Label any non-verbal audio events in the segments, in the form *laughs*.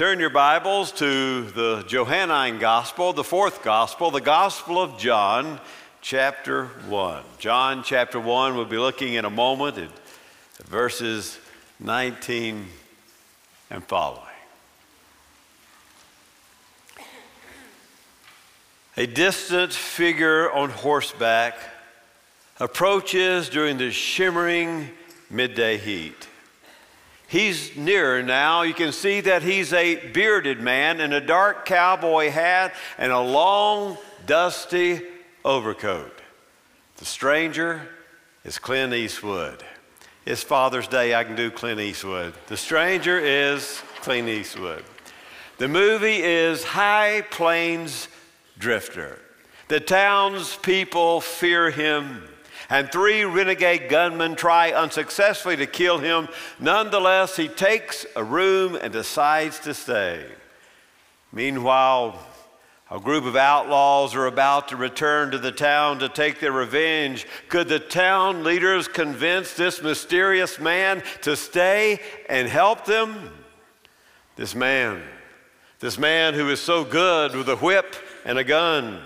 Turn your Bibles to the Johannine Gospel, the fourth Gospel, the Gospel of John, chapter 1. John chapter 1, we'll be looking in a moment at verses 19 and following. A distant figure on horseback approaches during the shimmering midday heat. He's nearer now. You can see that he's a bearded man in a dark cowboy hat and a long, dusty overcoat. The stranger is Clint Eastwood. It's Father's Day, I can do Clint Eastwood. The stranger is Clint Eastwood. The movie is High Plains Drifter. The townspeople fear him, and three renegade gunmen try unsuccessfully to kill him. Nonetheless, he takes a room and decides to stay. Meanwhile, a group of outlaws are about to return to the town to take their revenge. Could the town leaders convince this mysterious man to stay and help them? This man, this man who is so good with a whip and a gun,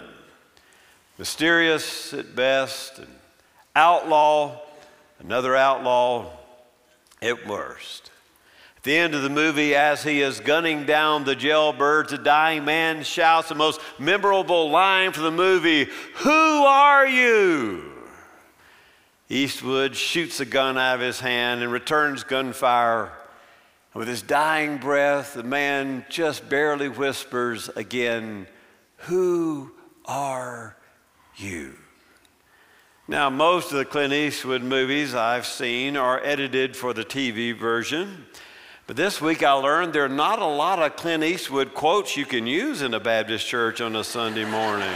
mysterious at best, and outlaw, another outlaw at worst At the end of the movie, as he is gunning down the jailbirds, a dying man shouts the most memorable line from the movie Who are you? Eastwood shoots the gun out of his hand and returns gunfire. With his dying breath, the man just barely whispers again, Who are you? Now, most of the Clint Eastwood movies I've seen are edited for the TV version. But this week I learned there are not a lot of Clint Eastwood quotes you can use in a Baptist church on a Sunday morning.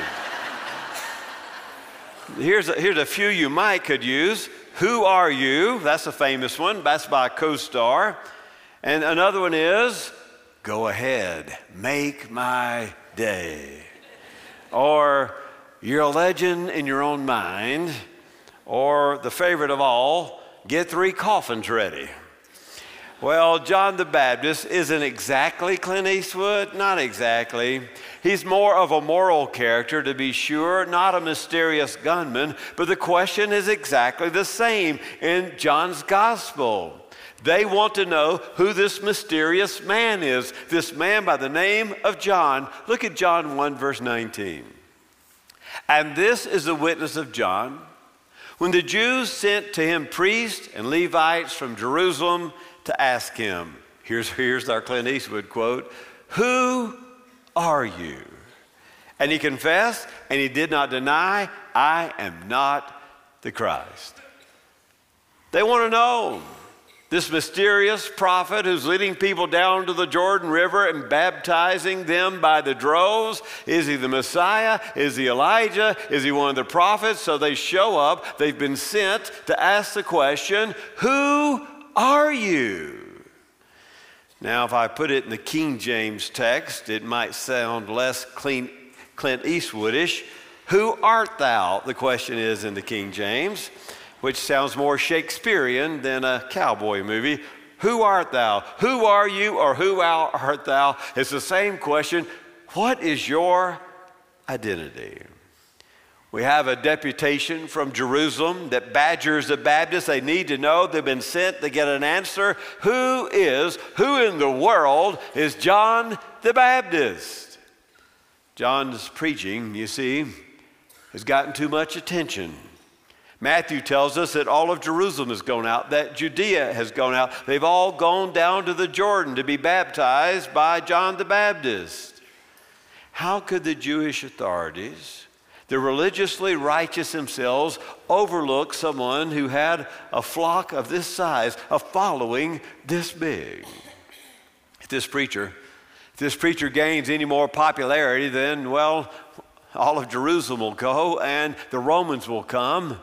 here's, a, here's a few you might could use. Who are you? That's a famous one. That's by a co-star, And another one is, go ahead, make my day. Or, you're a legend in your own mind. Or, the favorite of all, get three coffins ready. Well, John the Baptist isn't exactly Clint Eastwood, not exactly. He's more of a moral character, to be sure, not a mysterious gunman, but the question is exactly the same in John's gospel. They want to know who this mysterious man is, this man by the name of John. Look at John 1, verse 19. And this is the witness of John. When the Jews sent to him priests and Levites from Jerusalem, to ask him. Here's, here's our Clint Eastwood quote Who are you? And he confessed and he did not deny, I am not the Christ. They want to know this mysterious prophet who's leading people down to the Jordan River and baptizing them by the droves. Is he the Messiah? Is he Elijah? Is he one of the prophets? So they show up. They've been sent to ask the question Who are you? Now, if I put it in the King James text, it might sound less Clint, Clint Eastwoodish. Who art thou? The question is in the King James, which sounds more Shakespearean than a cowboy movie. Who art thou? Who are you or who art thou? It's the same question. What is your identity? We have a deputation from Jerusalem that badgers the Baptists. They need to know they've been sent to get an answer. Who is, who in the world is John the Baptist? John's preaching, you see, has gotten too much attention. Matthew tells us that all of Jerusalem has gone out, that Judea has gone out. They've all gone down to the Jordan to be baptized by John the Baptist. How could the Jewish authorities? The religiously righteous themselves overlook someone who had a flock of this size, a following this big. If this preacher, if this preacher gains any more popularity, then, well, all of Jerusalem will go and the Romans will come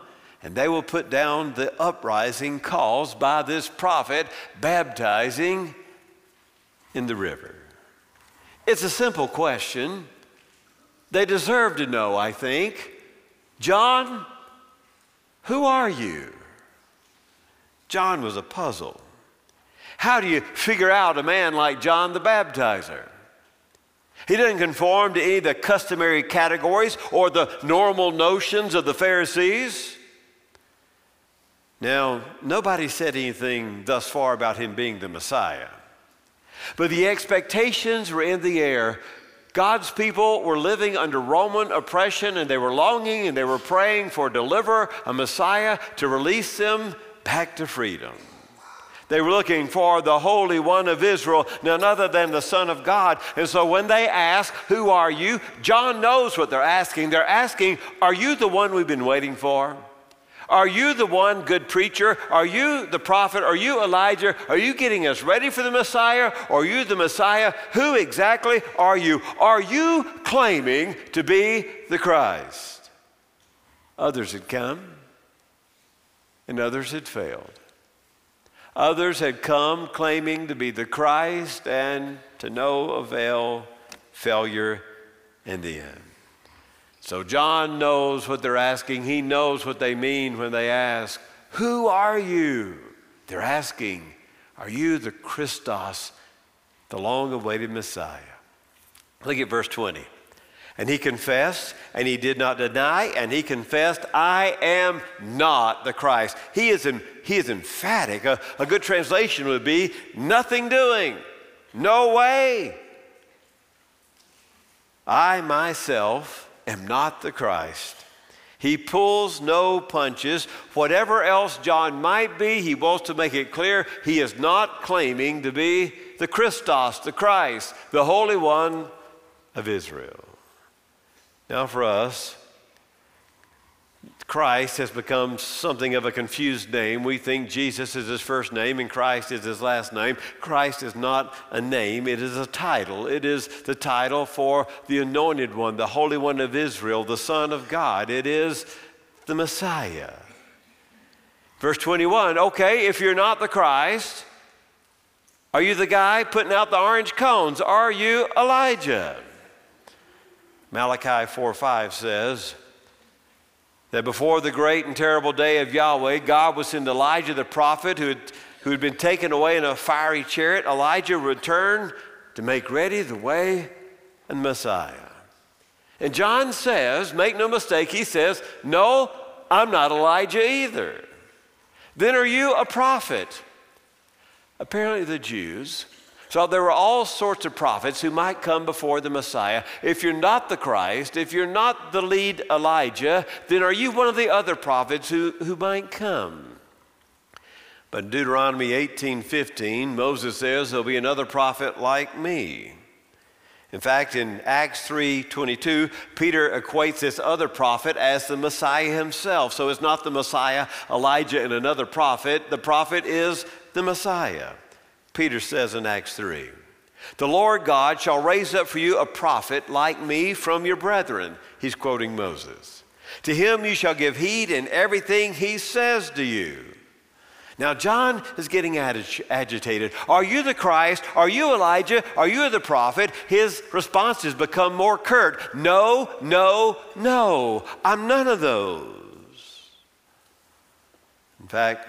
and they will put down the uprising caused by this prophet baptizing in the river. It's a simple question. They deserve to know, I think. John, who are you? John was a puzzle. How do you figure out a man like John the Baptizer? He didn't conform to any of the customary categories or the normal notions of the Pharisees. Now, nobody said anything thus far about him being the Messiah, but the expectations were in the air. God's people were living under Roman oppression and they were longing and they were praying for a deliverer, a Messiah to release them back to freedom. They were looking for the Holy One of Israel, none other than the Son of God. And so when they ask, Who are you? John knows what they're asking. They're asking, Are you the one we've been waiting for? Are you the one good preacher? Are you the prophet? Are you Elijah? Are you getting us ready for the Messiah? Are you the Messiah? Who exactly are you? Are you claiming to be the Christ? Others had come, and others had failed. Others had come claiming to be the Christ and to no avail, failure in the end. So John knows what they're asking. He knows what they mean when they ask, Who are you? They're asking, Are you the Christos, the long awaited Messiah? Look at verse 20. And he confessed, and he did not deny, and he confessed, I am not the Christ. He is, he is emphatic. A, a good translation would be, nothing doing, no way. I myself am not the Christ. He pulls no punches. Whatever else John might be, he wants to make it clear he is not claiming to be the Christos, the Christ, the Holy One of Israel. Now, for us, Christ has become something of a confused name. We think Jesus is his first name and Christ is his last name. Christ is not a name, it is a title. It is the title for the anointed one, the Holy One of Israel, the Son of God. It is the Messiah. Verse 21 okay, if you're not the Christ, are you the guy putting out the orange cones? Are you Elijah? Malachi 4 5 says that before the great and terrible day of Yahweh, God would send Elijah the prophet who had, who had been taken away in a fiery chariot. Elijah returned to make ready the way and Messiah. And John says, make no mistake, he says, No, I'm not Elijah either. Then are you a prophet? Apparently, the Jews so there were all sorts of prophets who might come before the Messiah. If you're not the Christ, if you're not the lead Elijah, then are you one of the other prophets who, who might come? But in Deuteronomy 18:15, Moses says there'll be another prophet like me. In fact, in Acts 3:22, Peter equates this other prophet as the Messiah himself. So it's not the Messiah, Elijah, and another prophet. The prophet is the Messiah. Peter says in Acts 3. The Lord God shall raise up for you a prophet like me from your brethren. He's quoting Moses. To him you shall give heed in everything he says to you. Now, John is getting agitated. Are you the Christ? Are you Elijah? Are you the prophet? His responses become more curt No, no, no. I'm none of those. In fact,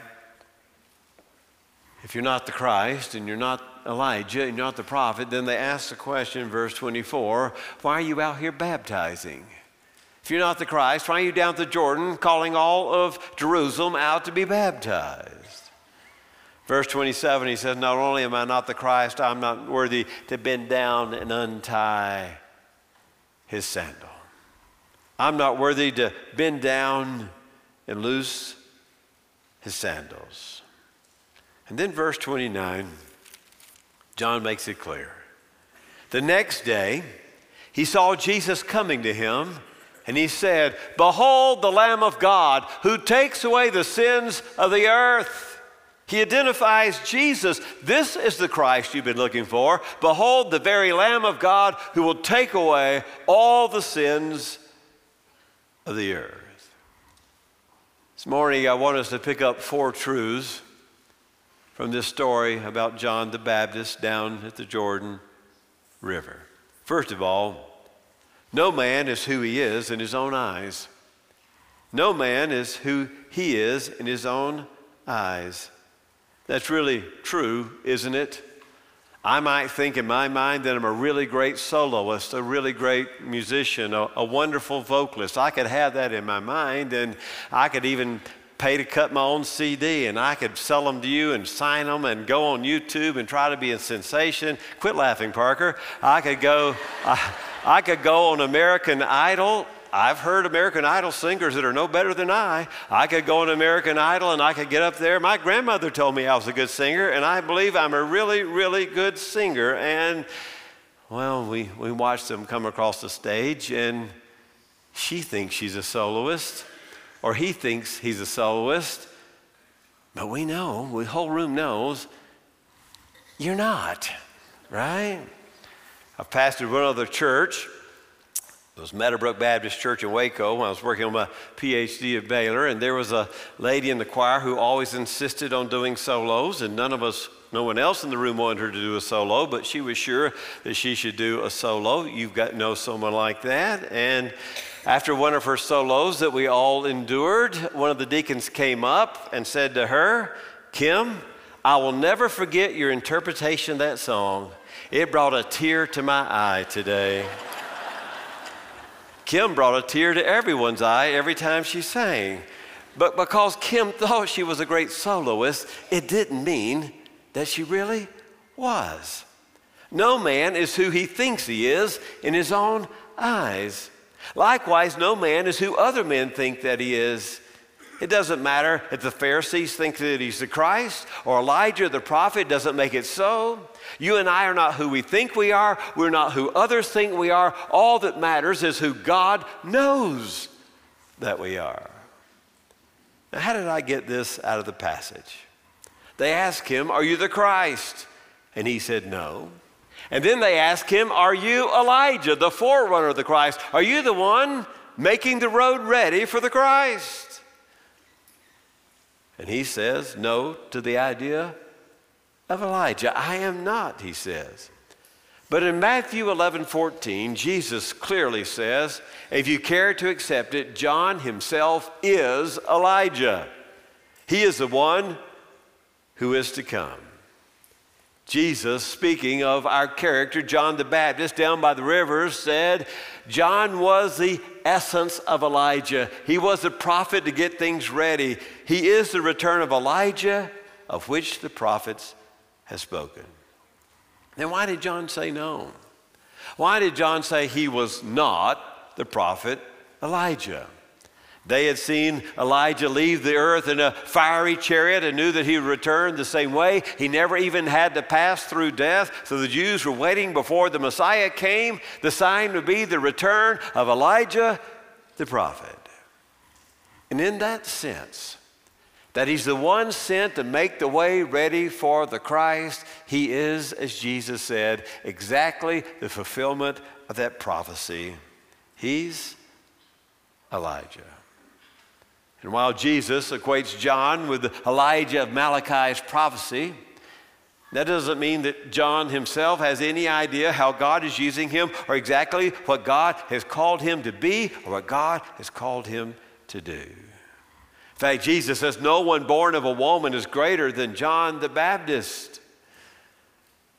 if you're not the Christ and you're not Elijah and you're not the prophet, then they ask the question in verse 24 why are you out here baptizing? If you're not the Christ, why are you down the Jordan calling all of Jerusalem out to be baptized? Verse 27, he says, Not only am I not the Christ, I'm not worthy to bend down and untie his sandal. I'm not worthy to bend down and loose his sandals. And then, verse 29, John makes it clear. The next day, he saw Jesus coming to him, and he said, Behold the Lamb of God who takes away the sins of the earth. He identifies Jesus. This is the Christ you've been looking for. Behold the very Lamb of God who will take away all the sins of the earth. This morning, I want us to pick up four truths from this story about John the Baptist down at the Jordan River. First of all, no man is who he is in his own eyes. No man is who he is in his own eyes. That's really true, isn't it? I might think in my mind that I'm a really great soloist, a really great musician, a, a, wonderful vocalist. I could have that in my mind, and I could even pay to cut my own CD, and I could sell them to you and sign them and go on YouTube and try to be a sensation. Quit laughing, Parker. I could go, *laughs* I, I could go on American Idol I've heard American Idol singers that are no better than I. I could go on American Idol and I could get up there. My grandmother told me I was a good singer, and I believe I'm a really, really good singer. And, well, we, we watched them come across the stage, and she thinks she's a soloist, or he thinks he's a soloist. But we know, the whole room knows, you're not, right? I've pastored one other church it was Meadowbrook Baptist Church in Waco when I was working on my PhD at Baylor, and there was a lady in the choir who always insisted on doing solos, and none of us, no one else in the room wanted her to do a solo, but she was sure that she should do a solo. You've got to know someone like that, and after one of her solos that we all endured, one of the deacons came up and said to her, Kim, I will never forget your interpretation of that song. It brought a tear to my eye today. Kim brought a tear to everyone's eye every time she sang. But because Kim thought she was a great soloist, it didn't mean that she really was. No man is who he thinks he is in his own eyes. Likewise, no man is who other men think that he is it doesn't matter if the Pharisees think that he's the Christ or Elijah the prophet, doesn't make it so. You and I are not who we think we are. We're not who others think we are. All that matters is who God knows that we are. Now, how did I get this out of the passage? They asked him, Are you the Christ? And he said, No. And then they asked him, Are you Elijah, the forerunner of the Christ? Are you the one making the road ready for the Christ? And he says no to the idea of Elijah. I am not, he says. But in Matthew 11 14, Jesus clearly says, if you care to accept it, John himself is Elijah. He is the one who is to come. Jesus, speaking of our character, John the Baptist, down by the rivers, said, John was the essence of Elijah. He was a prophet to get things ready. He is the return of Elijah, of which the prophets have spoken. Then why did John say no? Why did John say he was not the prophet Elijah? They had seen Elijah leave the earth in a fiery chariot and knew that he would return the same way. He never even had to pass through death. So the Jews were waiting before the Messiah came. The sign would be the return of Elijah the prophet. And in that sense, that he's the one sent to make the way ready for the Christ, he is, as Jesus said, exactly the fulfillment of that prophecy. He's Elijah. And while Jesus equates John with Elijah of Malachi's prophecy, that doesn't mean that John himself has any idea how God is using him or exactly what God has called him to be or what God has called him to do. In fact, Jesus says, No one born of a woman is greater than John the Baptist.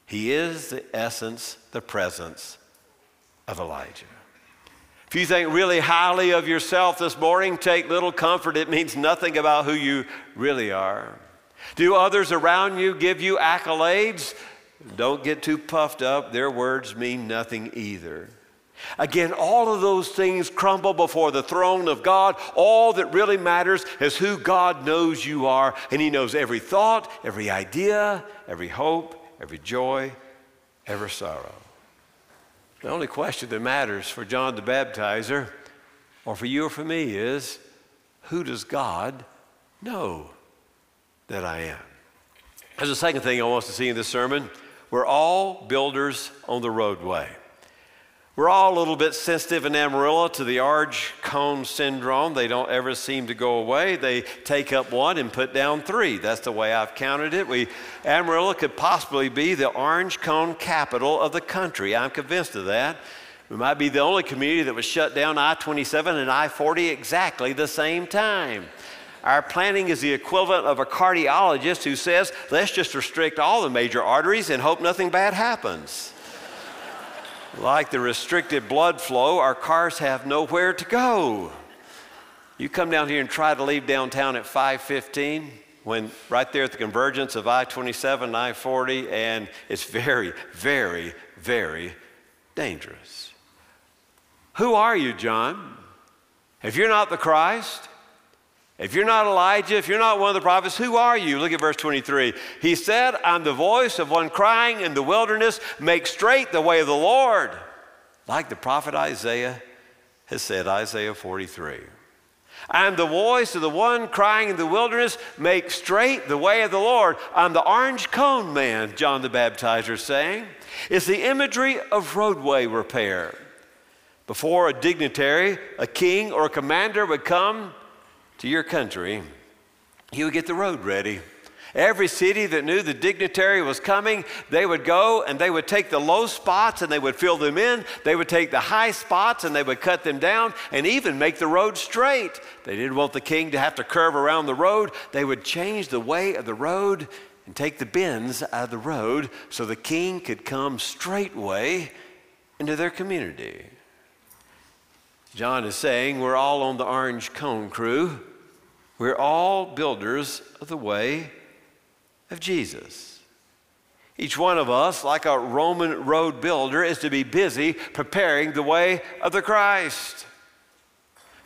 He is the essence, the presence of Elijah. You think really highly of yourself this morning, take little comfort. It means nothing about who you really are. Do others around you give you accolades? Don't get too puffed up. Their words mean nothing either. Again, all of those things crumble before the throne of God. All that really matters is who God knows you are, and He knows every thought, every idea, every hope, every joy, every sorrow. The only question that matters for John the Baptizer, or for you or for me, is who does God know that I am? There's a second thing I want us to see in this sermon. We're all builders on the roadway. We're all a little bit sensitive in Amarillo to the orange cone syndrome. They don't ever seem to go away. They take up one and put down three. That's the way I've counted it. We, Amarillo could possibly be the orange cone capital of the country. I'm convinced of that. We might be the only community that was shut down I 27 and I 40 exactly the same time. Our planning is the equivalent of a cardiologist who says, let's just restrict all the major arteries and hope nothing bad happens. Like the restricted blood flow, our cars have nowhere to go. You come down here and try to leave downtown at 515 when right there at the convergence of I-27 and I-40 and it's very, very, very dangerous. Who are you, John? If you're not the Christ, if you're not Elijah, if you're not one of the prophets, who are you? Look at verse 23. He said, I'm the voice of one crying in the wilderness, make straight the way of the Lord. Like the prophet Isaiah has said, Isaiah 43. I'm the voice of the one crying in the wilderness, make straight the way of the Lord. I'm the orange cone man, John the Baptizer saying. It's the imagery of roadway repair. Before a dignitary, a king, or a commander would come to your country, he would get the road ready. Every city that knew the dignitary was coming, they would go and they would take the low spots and they would fill them in. They would take the high spots and they would cut them down and even make the road straight. They didn't want the king to have to curve around the road. They would change the way of the road and take the bends out of the road so the king could come straightway into their community. John is saying we're all on the orange cone crew. We're all builders of the way of Jesus. Each one of us, like a Roman road builder, is to be busy preparing the way of the Christ.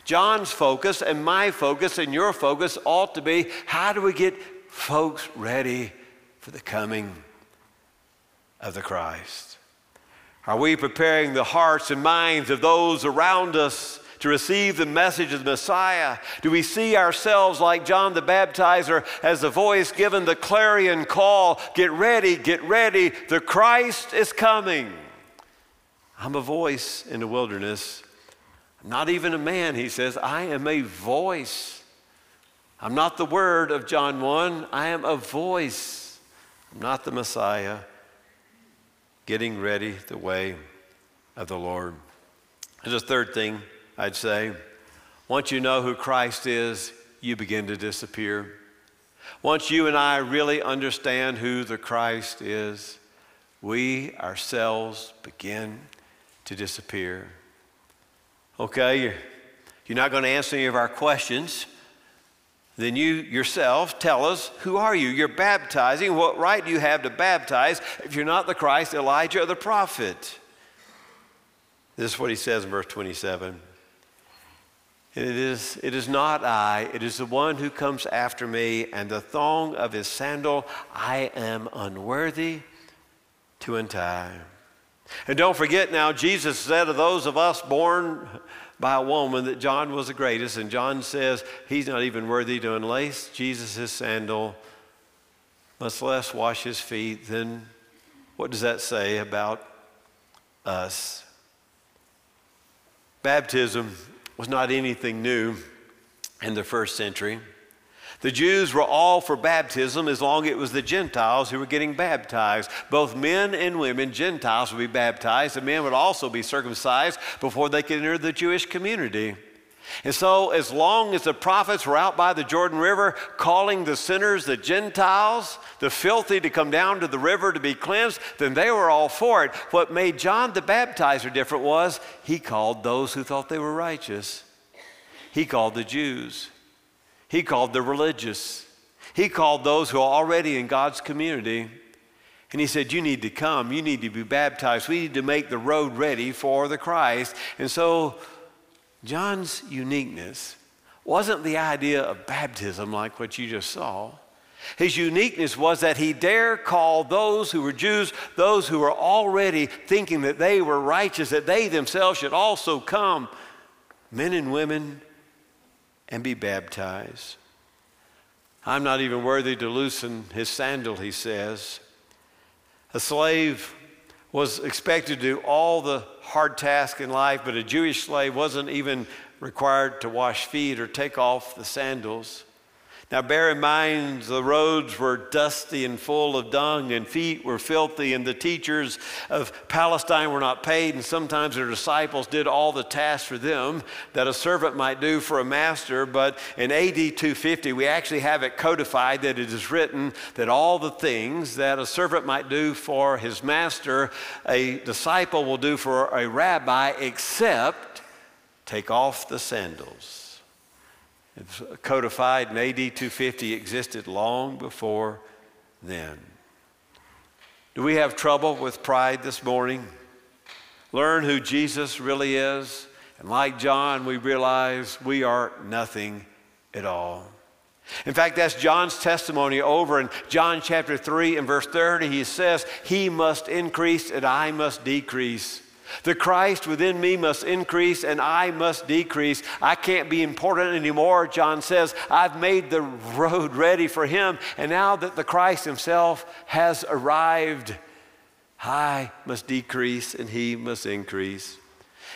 John's focus and my focus and your focus ought to be how do we get folks ready for the coming of the Christ? Are we preparing the hearts and minds of those around us to receive the message of the Messiah? Do we see ourselves like John the Baptizer as the voice given the clarion call get ready, get ready, the Christ is coming? I'm a voice in the wilderness. Not even a man, he says. I am a voice. I'm not the word of John 1, I am a voice. I'm not the Messiah. Getting ready the way of the Lord. There's a third thing I'd say. Once you know who Christ is, you begin to disappear. Once you and I really understand who the Christ is, we ourselves begin to disappear. Okay, you're, you're not going to answer any of our questions. Then you yourself tell us, who are you? You're baptizing. What right do you have to baptize if you're not the Christ, Elijah, or the prophet? This is what he says in verse 27. It is, it is not I, it is the one who comes after me, and the thong of his sandal I am unworthy to untie. And don't forget now, Jesus said of those of us born by a woman that John was the greatest, and John says he's not even worthy to unlace Jesus' sandal, much less wash his feet. Then what does that say about us? Baptism was not anything new in the first century. The Jews were all for baptism as long as it was the Gentiles who were getting baptized. Both men and women, Gentiles, would be baptized. The men would also be circumcised before they could enter the Jewish community. And so, as long as the prophets were out by the Jordan River calling the sinners, the Gentiles, the filthy to come down to the river to be cleansed, then they were all for it. What made John the Baptizer different was he called those who thought they were righteous. He called the Jews. He called the religious. He called those who are already in God's community. And he said, You need to come. You need to be baptized. We need to make the road ready for the Christ. And so, John's uniqueness wasn't the idea of baptism like what you just saw. His uniqueness was that he dare call those who were Jews, those who were already thinking that they were righteous, that they themselves should also come, men and women, and be baptized. I'm not even worthy to loosen his sandal, he says. A slave was expected to do all the hard tasks in life, but a Jewish slave wasn't even required to wash feet or take off the sandals. Now, bear in mind, the roads were dusty and full of dung, and feet were filthy, and the teachers of Palestine were not paid, and sometimes their disciples did all the tasks for them that a servant might do for a master. But in AD 250, we actually have it codified that it is written that all the things that a servant might do for his master, a disciple will do for a rabbi, except take off the sandals. It's codified in AD 250, existed long before then. Do we have trouble with pride this morning? Learn who Jesus really is. And like John, we realize we are nothing at all. In fact, that's John's testimony over in John chapter 3 and verse 30. He says, He must increase and I must decrease. The Christ within me must increase and I must decrease. I can't be important anymore, John says. I've made the road ready for him. And now that the Christ himself has arrived, I must decrease and he must increase.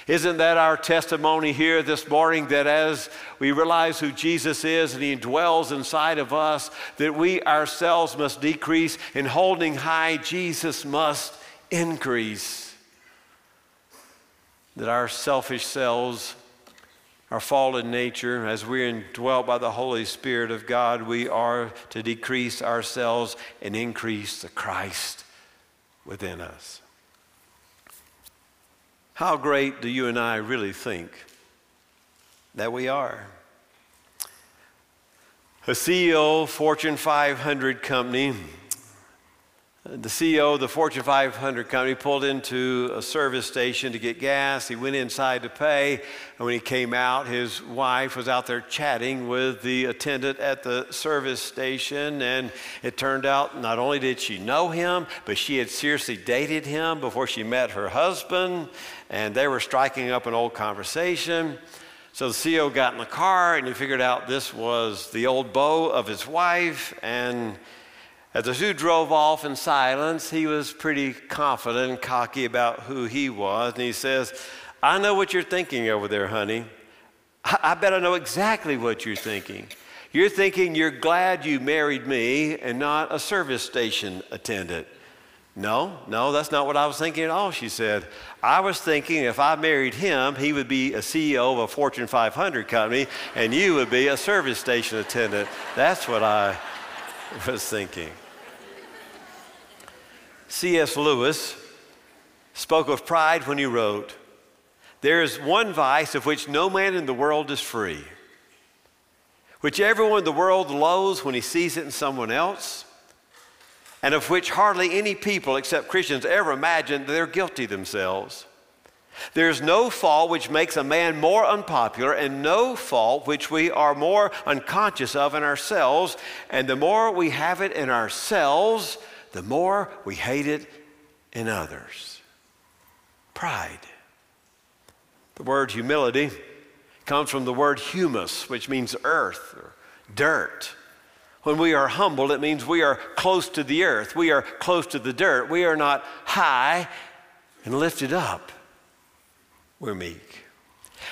Isn't that our testimony here this morning that as we realize who Jesus is and he dwells inside of us, that we ourselves must decrease and holding high, Jesus must increase? That our selfish selves, our fallen nature, as we're indwelt by the Holy Spirit of God, we are to decrease ourselves and increase the Christ within us. How great do you and I really think that we are? A CEO, Fortune 500 company, the CEO of the Fortune 500 company pulled into a service station to get gas. He went inside to pay, and when he came out, his wife was out there chatting with the attendant at the service station. And it turned out not only did she know him, but she had seriously dated him before she met her husband, and they were striking up an old conversation. So the CEO got in the car and he figured out this was the old beau of his wife, and as the two drove off in silence, he was pretty confident and cocky about who he was. And he says, I know what you're thinking over there, honey. I, I bet I know exactly what you're thinking. You're thinking you're glad you married me and not a service station attendant. No, no, that's not what I was thinking at all, she said. I was thinking if I married him, he would be a CEO of a Fortune 500 company and you would be a service station attendant. That's what I was thinking. C.S. Lewis spoke of pride when he wrote, There is one vice of which no man in the world is free, which everyone in the world loathes when he sees it in someone else, and of which hardly any people except Christians ever imagine they're guilty themselves. There's no fault which makes a man more unpopular, and no fault which we are more unconscious of in ourselves. And the more we have it in ourselves, the more we hate it in others. Pride. The word humility comes from the word humus, which means earth or dirt. When we are humble, it means we are close to the earth. We are close to the dirt. We are not high and lifted up. We're meek.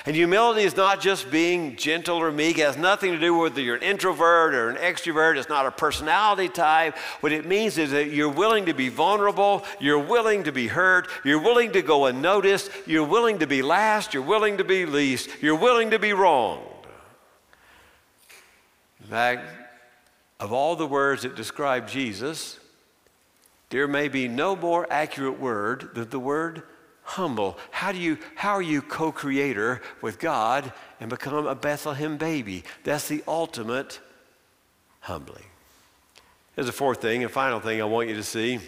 And humility is not just being gentle or meek. It has nothing to do with whether you're an introvert or an extrovert. It's not a personality type. What it means is that you're willing to be vulnerable. You're willing to be hurt. You're willing to go unnoticed. You're willing to be last. You're willing to be least. You're willing to be wronged. In fact, of all the words that describe Jesus, there may be no more accurate word than the word humble. How do you how are you co-creator with God and become a Bethlehem baby? That's the ultimate humbling. There's a fourth thing, a final thing I want you to see.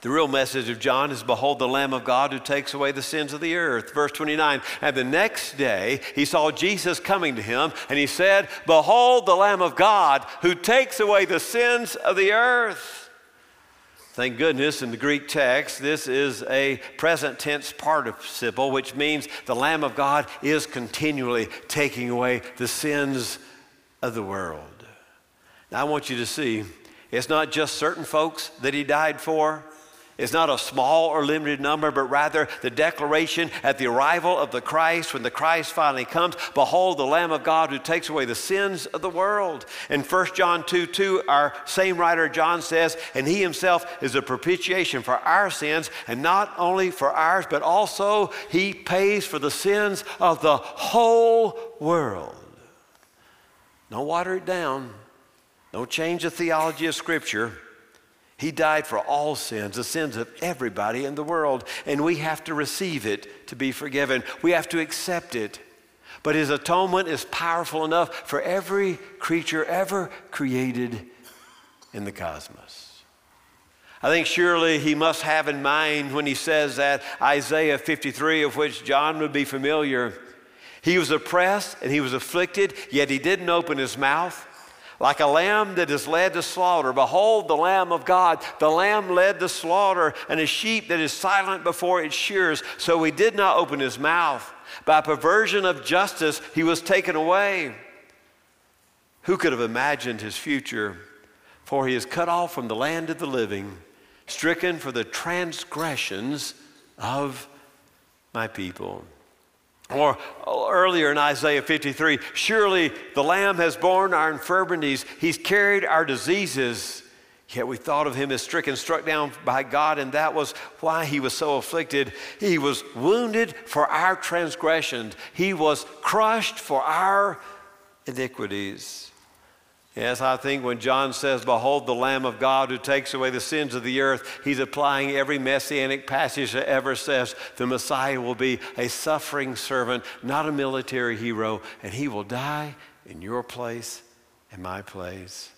The real message of John is Behold the Lamb of God who takes away the sins of the earth. Verse 29 And the next day he saw Jesus coming to him, and he said, Behold the Lamb of God who takes away the sins of the earth. Thank goodness in the Greek text, this is a present tense participle, which means the Lamb of God is continually taking away the sins of the world. Now, I want you to see it's not just certain folks that he died for, is not a small or limited number, but rather the declaration at the arrival of the Christ, when the Christ finally comes, behold the Lamb of God who takes away the sins of the world. In 1 John 2 2, our same writer John says, and he himself is a propitiation for our sins, and not only for ours, but also he pays for the sins of the whole world. Don't water it down. Don't change the theology of Scripture. He died for all sins, the sins of everybody in the world, and we have to receive it to be forgiven. We have to accept it. But his atonement is powerful enough for every creature ever created in the cosmos. I think surely he must have in mind when he says that Isaiah 53, of which John would be familiar. He was oppressed and he was afflicted, yet he didn't open his mouth like a lamb that is led to slaughter. Behold, the Lamb of God, the lamb led to slaughter, and a sheep that is silent before its shears. So he did not open his mouth. By perversion of justice, he was taken away. Who could have imagined his future? For he is cut off from the land of the living, stricken for the transgressions of my people. Or earlier in Isaiah 53, surely the Lamb has borne our infirmities, He's carried our diseases. Yet we thought of Him as stricken, struck down by God, and that was why He was so afflicted. He was wounded for our transgressions, He was crushed for our iniquities. Yes, I think when John says, Behold the Lamb of God who takes away the sins of the earth, he's applying every messianic passage that ever says the Messiah will be a suffering servant, not a military hero, and he will die in your place and my place.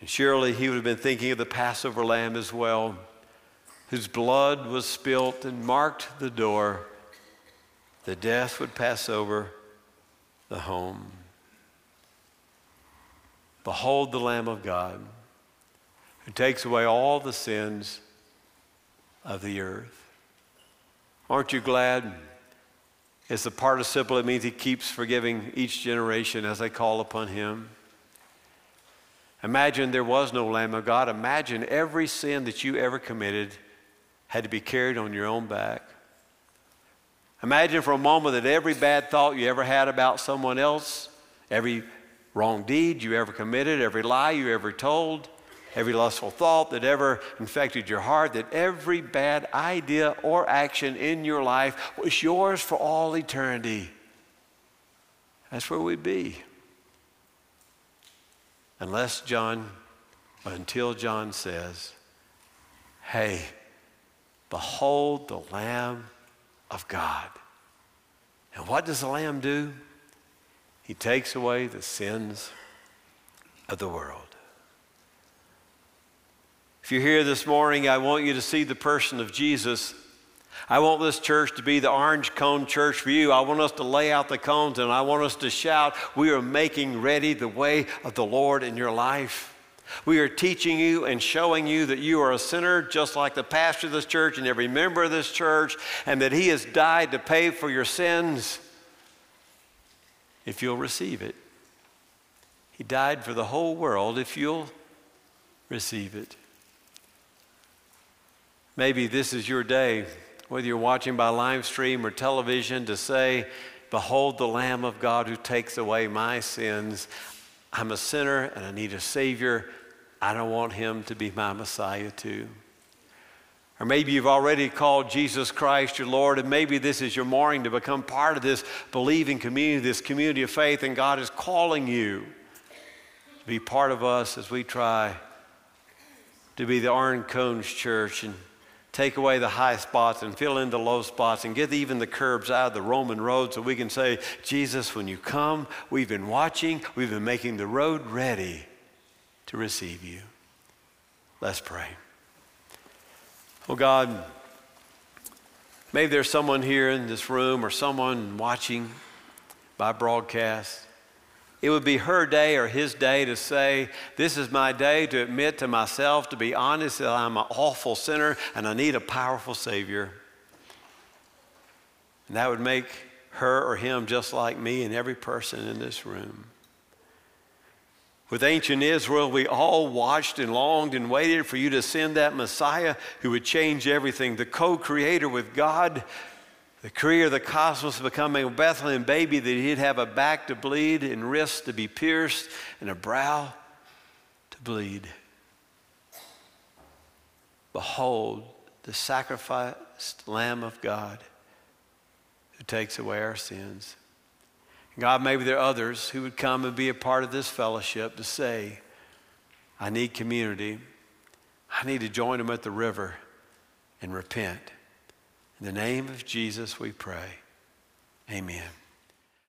And surely he would have been thinking of the Passover lamb as well, whose blood was spilt and marked the door. The death would pass over the home. Behold the Lamb of God who takes away all the sins of the earth. Aren't you glad? It's a participle. It means he keeps forgiving each generation as they call upon him. Imagine there was no Lamb of God. Imagine every sin that you ever committed had to be carried on your own back. Imagine for a moment that every bad thought you ever had about someone else, every wrong deed you ever committed, every lie you ever told, every lustful thought that ever infected your heart, that every bad idea or action in your life was yours for all eternity. That's where we'd be. Unless John, until John says, Hey, behold the Lamb of God. And what does the Lamb do? He takes away the sins of the world. If you're here this morning, I want you to see the person of Jesus. I want this church to be the orange cone church for you. I want us to lay out the cones and I want us to shout, We are making ready the way of the Lord in your life. We are teaching you and showing you that you are a sinner, just like the pastor of this church and every member of this church, and that He has died to pay for your sins if you'll receive it. He died for the whole world if you'll receive it. Maybe this is your day, whether you're watching by live stream or television, to say, Behold the Lamb of God who takes away my sins. I'm a sinner and I need a Savior. I don't want him to be my Messiah, too. Or maybe you've already called Jesus Christ your Lord, and maybe this is your morning to become part of this believing community, this community of faith, and God is calling you to be part of us as we try to be the Orange Cones Church and take away the high spots and fill in the low spots and get even the curbs out of the Roman road so we can say, Jesus, when you come, we've been watching, we've been making the road ready to receive you. Let's pray. Well, God, maybe there's someone here in this room or someone watching by broadcast. It would be her day or his day to say, This is my day to admit to myself, to be honest, that I'm an awful sinner and I need a powerful Savior. And that would make her or him just like me and every person in this room. With ancient Israel, we all watched and longed and waited for you to send that Messiah who would change everything, the co creator with God, the creator of the cosmos, becoming a Bethlehem baby, that he'd have a back to bleed and wrists to be pierced and a brow to bleed. Behold, the sacrificed Lamb of God who takes away our sins. God, maybe there are others who would come and be a part of this fellowship to say, I need community. I need to join them at the river and repent. In the name of Jesus, we pray. Amen.